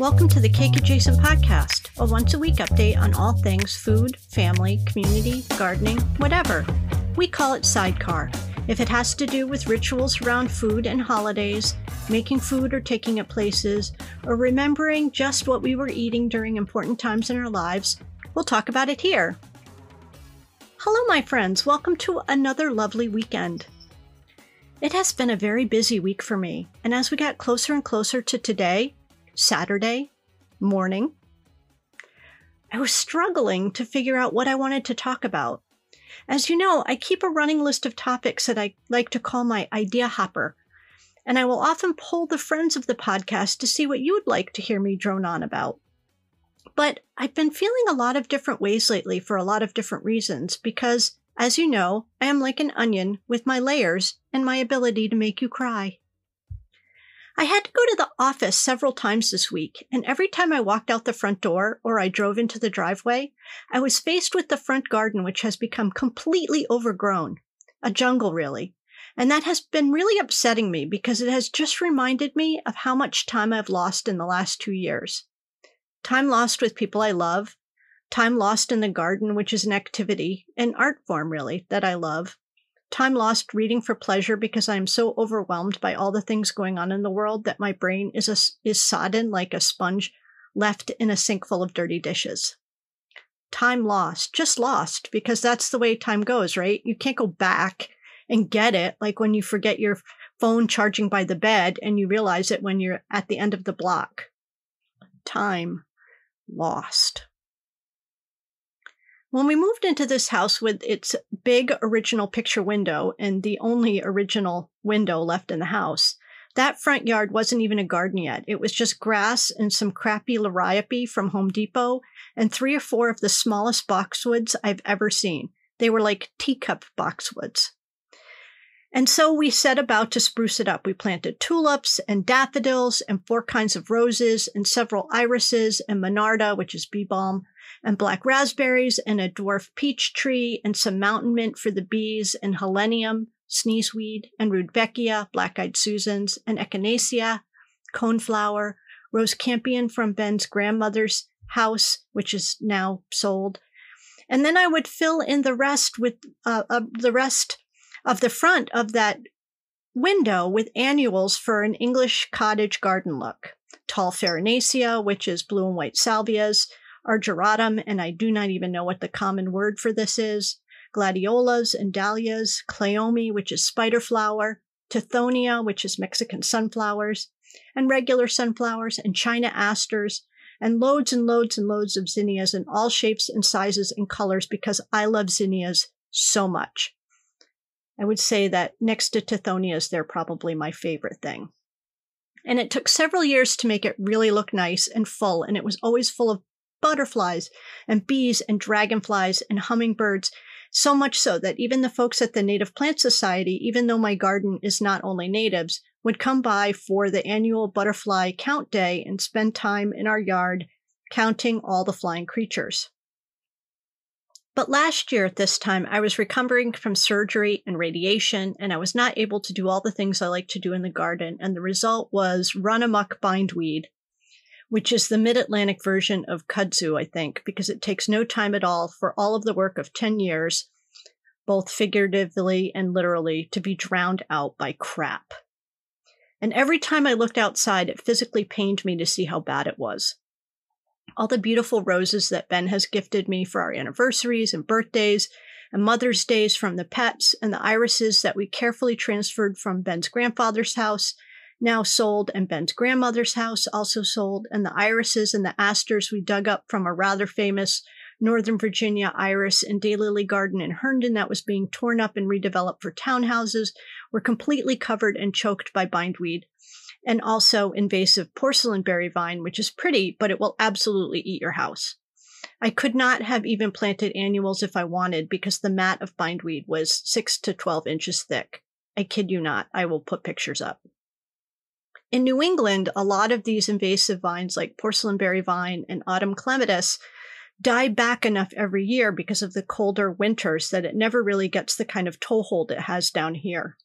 Welcome to the Cake Adjacent Podcast, a once a week update on all things food, family, community, gardening, whatever. We call it Sidecar. If it has to do with rituals around food and holidays, making food or taking it places, or remembering just what we were eating during important times in our lives, we'll talk about it here. Hello, my friends. Welcome to another lovely weekend. It has been a very busy week for me, and as we got closer and closer to today, Saturday morning, I was struggling to figure out what I wanted to talk about. As you know, I keep a running list of topics that I like to call my idea hopper, and I will often poll the friends of the podcast to see what you would like to hear me drone on about. But I've been feeling a lot of different ways lately for a lot of different reasons because, as you know, I am like an onion with my layers and my ability to make you cry. I had to go to the office several times this week, and every time I walked out the front door or I drove into the driveway, I was faced with the front garden, which has become completely overgrown. A jungle, really. And that has been really upsetting me because it has just reminded me of how much time I've lost in the last two years. Time lost with people I love, time lost in the garden, which is an activity, an art form, really, that I love, time lost reading for pleasure because I am so overwhelmed by all the things going on in the world that my brain is a, is sodden like a sponge left in a sink full of dirty dishes. Time lost, just lost because that's the way time goes, right? You can't go back and get it like when you forget your phone charging by the bed and you realize it when you're at the end of the block. Time lost. When we moved into this house with its big original picture window and the only original window left in the house, that front yard wasn't even a garden yet. It was just grass and some crappy liriope from Home Depot and three or four of the smallest boxwoods I've ever seen. They were like teacup boxwoods. And so we set about to spruce it up. We planted tulips and daffodils and four kinds of roses and several irises and monarda, which is bee balm, and black raspberries and a dwarf peach tree and some mountain mint for the bees and helenium, sneezeweed and rudbeckia, black-eyed Susans and echinacea, coneflower, rose campion from Ben's grandmother's house, which is now sold. And then I would fill in the rest with uh, uh, the rest of the front of that window with annuals for an English cottage garden look. Tall Farinacea, which is blue and white salvias, Ageratum, and I do not even know what the common word for this is, gladiolas and dahlias, cleome, which is spider flower, tithonia, which is Mexican sunflowers, and regular sunflowers, and China asters, and loads and loads and loads of zinnias in all shapes and sizes and colors because I love zinnias so much. I would say that next to Tithonias, they're probably my favorite thing. And it took several years to make it really look nice and full, and it was always full of butterflies and bees and dragonflies and hummingbirds. So much so that even the folks at the Native Plant Society, even though my garden is not only natives, would come by for the annual butterfly count day and spend time in our yard counting all the flying creatures. But last year at this time, I was recovering from surgery and radiation, and I was not able to do all the things I like to do in the garden. And the result was run amok bindweed, which is the mid Atlantic version of kudzu, I think, because it takes no time at all for all of the work of 10 years, both figuratively and literally, to be drowned out by crap. And every time I looked outside, it physically pained me to see how bad it was all the beautiful roses that Ben has gifted me for our anniversaries and birthdays and Mother's Days from the pets and the irises that we carefully transferred from Ben's grandfather's house, now sold, and Ben's grandmother's house also sold, and the irises and the asters we dug up from a rather famous Northern Virginia iris and daylily garden in Herndon that was being torn up and redeveloped for townhouses were completely covered and choked by bindweed and also invasive porcelain berry vine, which is pretty, but it will absolutely eat your house. I could not have even planted annuals if I wanted because the mat of bindweed was 6 to 12 inches thick. I kid you not, I will put pictures up. In New England, a lot of these invasive vines like porcelain berry vine and autumn clematis die back enough every year because of the colder winters that it never really gets the kind of toehold it has down here.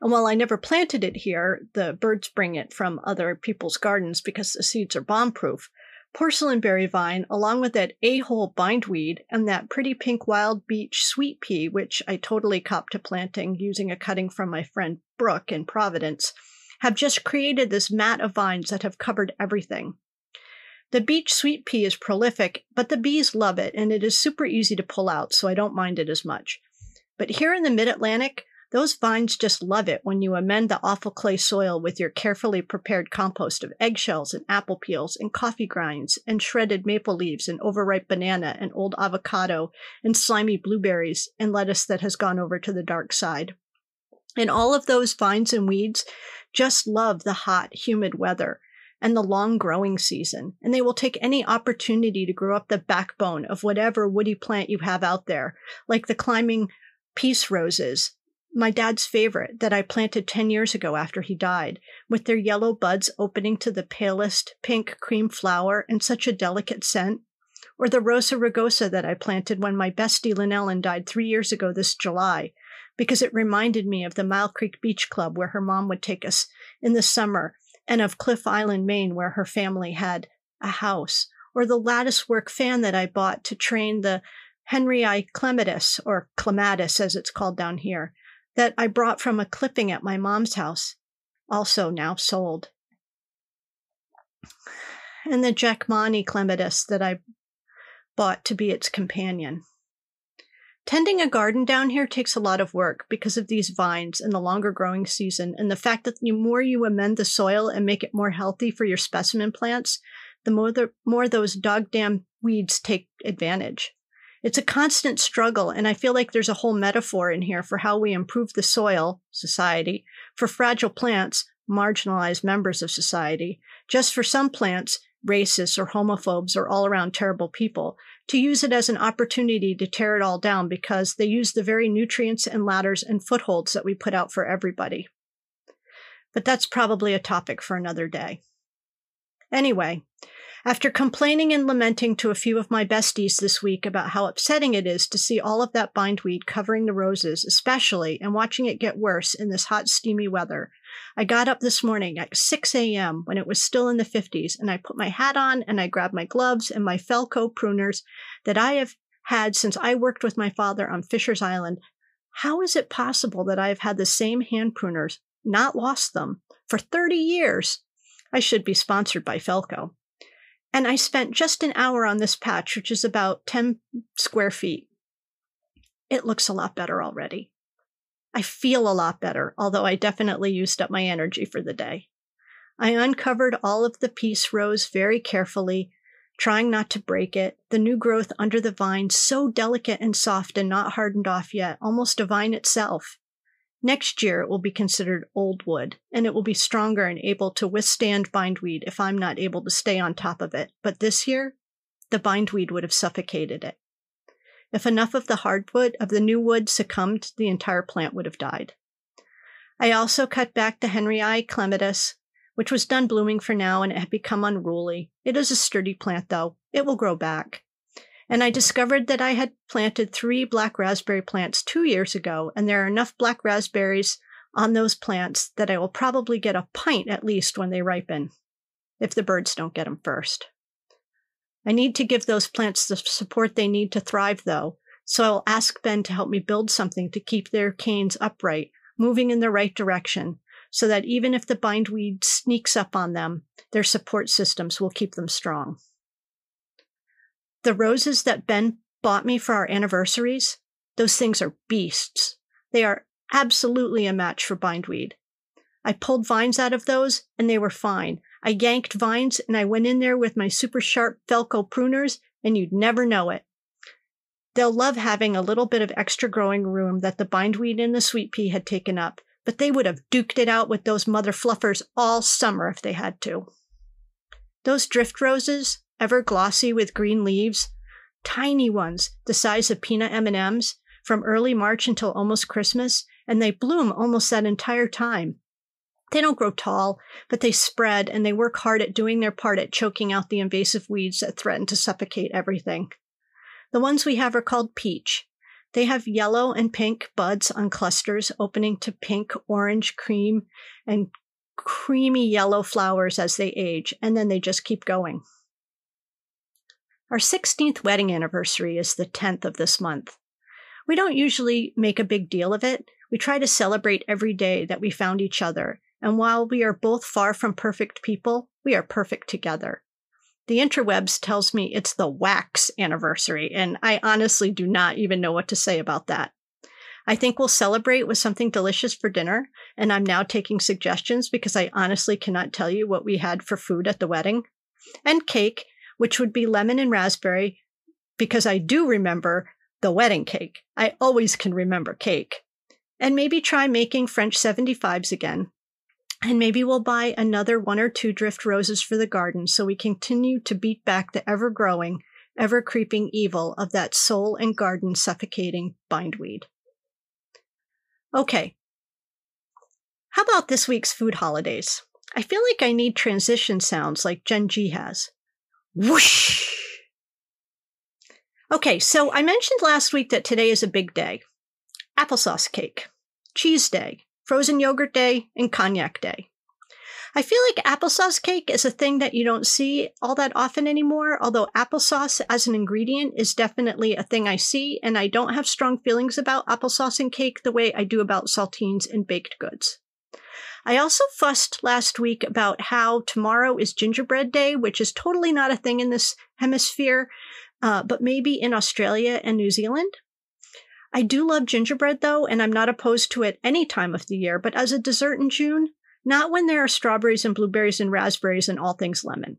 And while I never planted it here, the birds bring it from other people's gardens because the seeds are bomb proof. Porcelain berry vine, along with that a hole bindweed and that pretty pink wild beech sweet pea, which I totally copped to planting using a cutting from my friend Brooke in Providence, have just created this mat of vines that have covered everything. The beech sweet pea is prolific, but the bees love it and it is super easy to pull out, so I don't mind it as much. But here in the mid Atlantic, those vines just love it when you amend the awful clay soil with your carefully prepared compost of eggshells and apple peels and coffee grinds and shredded maple leaves and overripe banana and old avocado and slimy blueberries and lettuce that has gone over to the dark side. And all of those vines and weeds just love the hot, humid weather and the long growing season, and they will take any opportunity to grow up the backbone of whatever woody plant you have out there, like the climbing peace roses, my dad's favorite that I planted 10 years ago after he died, with their yellow buds opening to the palest pink cream flower and such a delicate scent. Or the Rosa rugosa that I planted when my bestie Lynn Ellen died three years ago this July, because it reminded me of the Mile Creek Beach Club where her mom would take us in the summer and of Cliff Island, Maine, where her family had a house, or the lattice work fan that I bought to train the Henryi clematis, or clematis as it's called down here, that I brought from a clipping at my mom's house, also now sold. And the Jackmanii clematis that I bought to be its companion. Tending a garden down here takes a lot of work because of these vines and the longer growing season, and the fact that the more you amend the soil and make it more healthy for your specimen plants, the more, the more those dog damn weeds take advantage. It's a constant struggle, and I feel like there's a whole metaphor in here for how we improve the soil, society, for fragile plants, marginalized members of society, just for some plants, racists or homophobes or all around terrible people, to use it as an opportunity to tear it all down because they use the very nutrients and ladders and footholds that we put out for everybody. But that's probably a topic for another day. Anyway, after complaining and lamenting to a few of my besties this week about how upsetting it is to see all of that bindweed covering the roses, especially, and watching it get worse in this hot, steamy weather, I got up this morning at 6 a.m. when it was still in the 50s, and I put my hat on and I grabbed my gloves and my Felco pruners that I have had since I worked with my father on Fisher's Island. How is it possible that I have had the same hand pruners, not lost them, for 30 years? I should be sponsored by Felco. And I spent just an hour on this patch, which is about 10 square feet. It looks a lot better already. I feel a lot better, although I definitely used up my energy for the day. I uncovered all of the peace rose very carefully, trying not to break it. The new growth under the vine, so delicate and soft and not hardened off yet, almost a vine itself. Next year, it will be considered old wood, and it will be stronger and able to withstand bindweed if I'm not able to stay on top of it. But this year, the bindweed would have suffocated it. If enough of the hardwood of the new wood succumbed, the entire plant would have died. I also cut back the Henryi clematis, which was done blooming for now and it had become unruly. It is a sturdy plant, though. It will grow back and I discovered that I had planted three black raspberry plants two years ago, and there are enough black raspberries on those plants that I will probably get a pint at least when they ripen, if the birds don't get them first. I need to give those plants the support they need to thrive, though, so I'll ask Ben to help me build something to keep their canes upright, moving in the right direction, so that even if the bindweed sneaks up on them, their support systems will keep them strong. The roses that Ben bought me for our anniversaries, those things are beasts. They are absolutely a match for bindweed. I pulled vines out of those and they were fine. I yanked vines and I went in there with my super sharp Felco pruners and you'd never know it. They'll love having a little bit of extra growing room that the bindweed and the sweet pea had taken up, but they would have duked it out with those mother fluffers all summer if they had to. Those drift roses, ever glossy with green leaves, tiny ones the size of peanut M&Ms from early March until almost Christmas, and they bloom almost that entire time. They don't grow tall, but they spread and they work hard at doing their part at choking out the invasive weeds that threaten to suffocate everything. The ones we have are called peach. They have yellow and pink buds on clusters opening to pink, orange, cream, and creamy yellow flowers as they age, and then they just keep going. Our 16th wedding anniversary is the 10th of this month. We don't usually make a big deal of it. We try to celebrate every day that we found each other. And while we are both far from perfect people, we are perfect together. The interwebs tells me it's the wax anniversary, and I honestly do not even know what to say about that. I think we'll celebrate with something delicious for dinner, and I'm now taking suggestions because I honestly cannot tell you what we had for food at the wedding. And cake, which would be lemon and raspberry, because I do remember the wedding cake. I always can remember cake. And maybe try making French 75s again. And maybe we'll buy another one or two drift roses for the garden so we continue to beat back the ever growing, ever creeping evil of that soul and garden suffocating bindweed. Okay. How about this week's food holidays? I feel like I need transition sounds like Jen G has. Whoosh! Okay, so I mentioned last week that today is a big day applesauce cake, cheese day, frozen yogurt day, and cognac day. I feel like applesauce cake is a thing that you don't see all that often anymore, although applesauce as an ingredient is definitely a thing I see, and I don't have strong feelings about applesauce and cake the way I do about saltines and baked goods. I also fussed last week about how tomorrow is gingerbread day, which is totally not a thing in this hemisphere, uh, but maybe in Australia and New Zealand. I do love gingerbread though, and I'm not opposed to it any time of the year, but as a dessert in June, not when there are strawberries and blueberries and raspberries and all things lemon.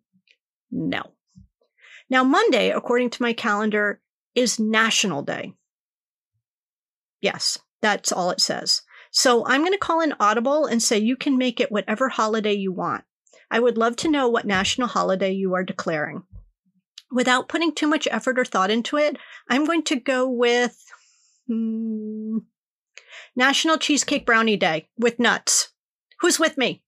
No. Now, Monday, according to my calendar, is National Day. Yes, that's all it says. So I'm going to call in Audible and say you can make it whatever holiday you want. I would love to know what national holiday you are declaring. Without putting too much effort or thought into it, I'm going to go with Hmm. National Cheesecake Brownie Day with nuts. Who's with me?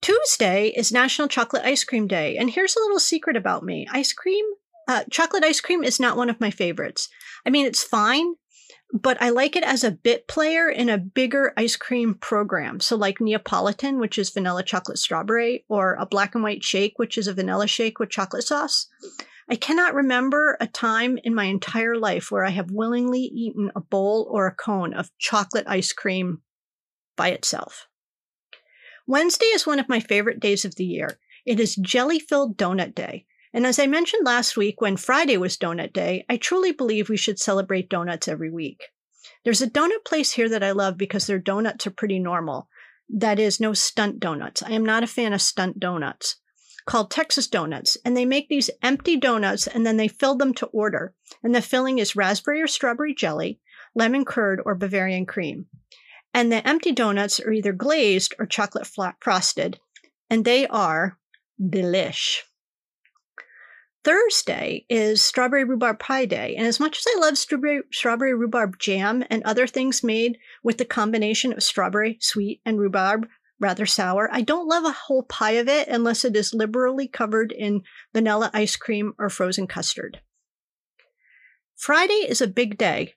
Tuesday is National Chocolate Ice Cream Day. And here's a little secret about me ice cream, uh, chocolate ice cream is not one of my favorites. I mean, it's fine, but I like it as a bit player in a bigger ice cream program. So, like Neapolitan, which is vanilla chocolate strawberry, or a black and white shake, which is a vanilla shake with chocolate sauce. I cannot remember a time in my entire life where I have willingly eaten a bowl or a cone of chocolate ice cream by itself. Wednesday is one of my favorite days of the year. It is jelly filled donut day. And as I mentioned last week when Friday was donut day, I truly believe we should celebrate donuts every week. There's a donut place here that I love because their donuts are pretty normal. That is, no stunt donuts. I am not a fan of stunt donuts called Texas Donuts. And they make these empty donuts and then they fill them to order. And the filling is raspberry or strawberry jelly, lemon curd, or Bavarian cream. And the empty donuts are either glazed or chocolate frosted. And they are delish. Thursday is strawberry rhubarb pie day. And as much as I love strawberry, strawberry rhubarb jam and other things made with the combination of strawberry, sweet, and rhubarb, rather sour. I don't love a whole pie of it unless it is liberally covered in vanilla ice cream or frozen custard. Friday is a big day,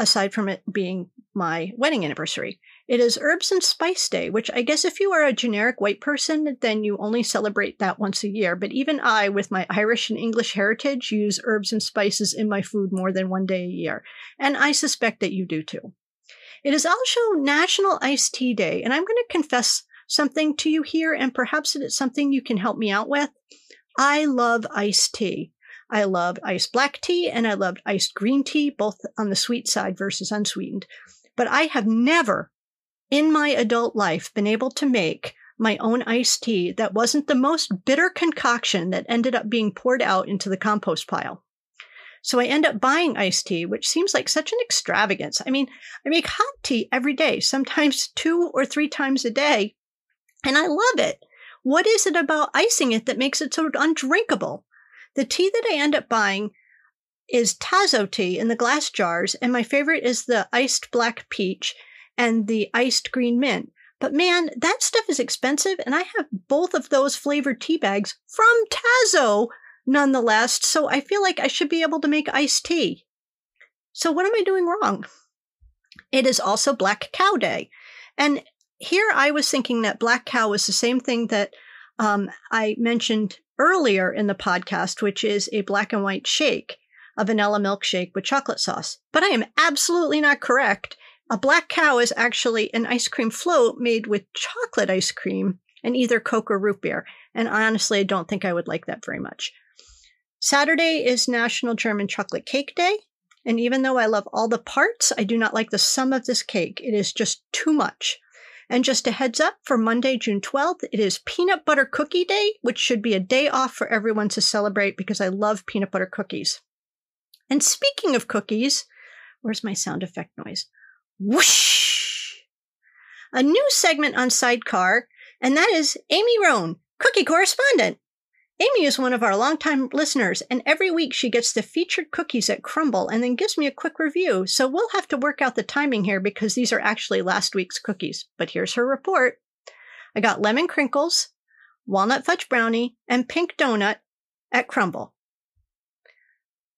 aside from it being my wedding anniversary. It is Herbs and Spice Day, which I guess if you are a generic white person, then you only celebrate that once a year. But even I, with my Irish and English heritage, use herbs and spices in my food more than one day a year. And I suspect that you do too. It is also National Iced Tea Day, and I'm going to confess something to you here, and perhaps it's something you can help me out with. I love iced tea. I love iced black tea and I loved iced green tea, both on the sweet side versus unsweetened. But I have never in my adult life been able to make my own iced tea that wasn't the most bitter concoction that ended up being poured out into the compost pile. So I end up buying iced tea, which seems like such an extravagance. I mean, I make hot tea every day, sometimes two or three times a day, and I love it. What is it about icing it that makes it so undrinkable? The tea that I end up buying is Tazo tea in the glass jars, and my favorite is the iced black peach and the iced green mint. But man, that stuff is expensive, and I have both of those flavored tea bags from Tazo nonetheless, so I feel like I should be able to make iced tea. So, what am I doing wrong? It is also Black Cow Day. And here I was thinking that Black Cow was the same thing that um, I mentioned earlier in the podcast, which is a black and white shake, a vanilla milkshake with chocolate sauce. But I am absolutely not correct. A black cow is actually an ice cream float made with chocolate ice cream and either Coke or root beer. And honestly, I don't think I would like that very much. Saturday is National German Chocolate Cake Day. And even though I love all the parts, I do not like the sum of this cake. It is just too much. And just a heads up for Monday, June 12th, it is Peanut Butter Cookie Day, which should be a day off for everyone to celebrate because I love peanut butter cookies. And speaking of cookies, where's my sound effect noise? Whoosh! A new segment on Sidecar, and that is Amy Rohn, cookie correspondent. Amy is one of our longtime listeners, and every week she gets the featured cookies at Crumbl and then gives me a quick review. So we'll have to work out the timing here because these are actually last week's cookies. But here's her report. I got lemon crinkles, walnut fudge brownie, and pink donut at Crumbl.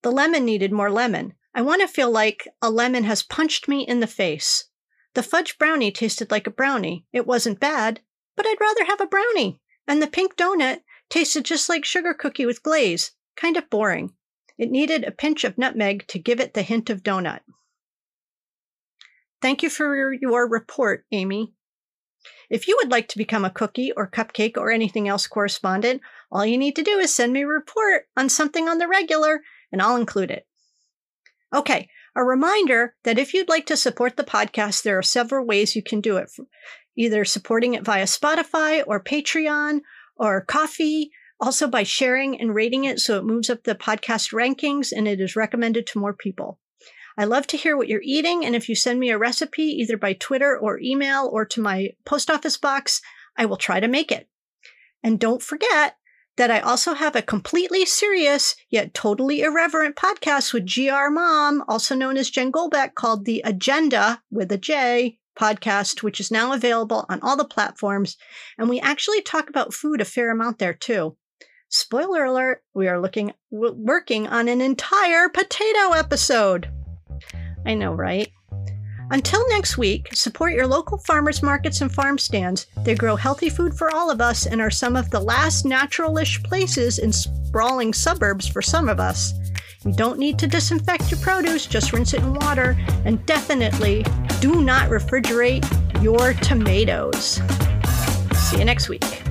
The lemon needed more lemon. I want to feel like a lemon has punched me in the face. The fudge brownie tasted like a brownie. It wasn't bad, but I'd rather have a brownie. And the pink donut Tasted just like sugar cookie with glaze. Kind of boring. It needed a pinch of nutmeg to give it the hint of donut. Thank you for your, report, Amy. If you would like to become a cookie or cupcake or anything else correspondent, all you need to do is send me a report on something on the regular and I'll include it. Okay, a reminder that if you'd like to support the podcast, there are several ways you can do it. Either supporting it via Spotify or Patreon or Ko-fi, also by sharing and rating it so it moves up the podcast rankings and it is recommended to more people. I love to hear what you're eating, and if you send me a recipe either by Twitter or email or to my post office box, I will try to make it. And don't forget that I also have a completely serious yet totally irreverent podcast with GR Mom, also known as Jen Golbeck, called The Agenda with a J podcast, which is now available on all the platforms. And we actually talk about food a fair amount there too. Spoiler alert, we are looking working on an entire potato episode. I know, right? Until next week, support your local farmers markets and farm stands. They grow healthy food for all of us and are some of the last naturalish places in sprawling suburbs for some of us. You don't need to disinfect your produce, just rinse it in water. And definitely do not refrigerate your tomatoes. See you next week.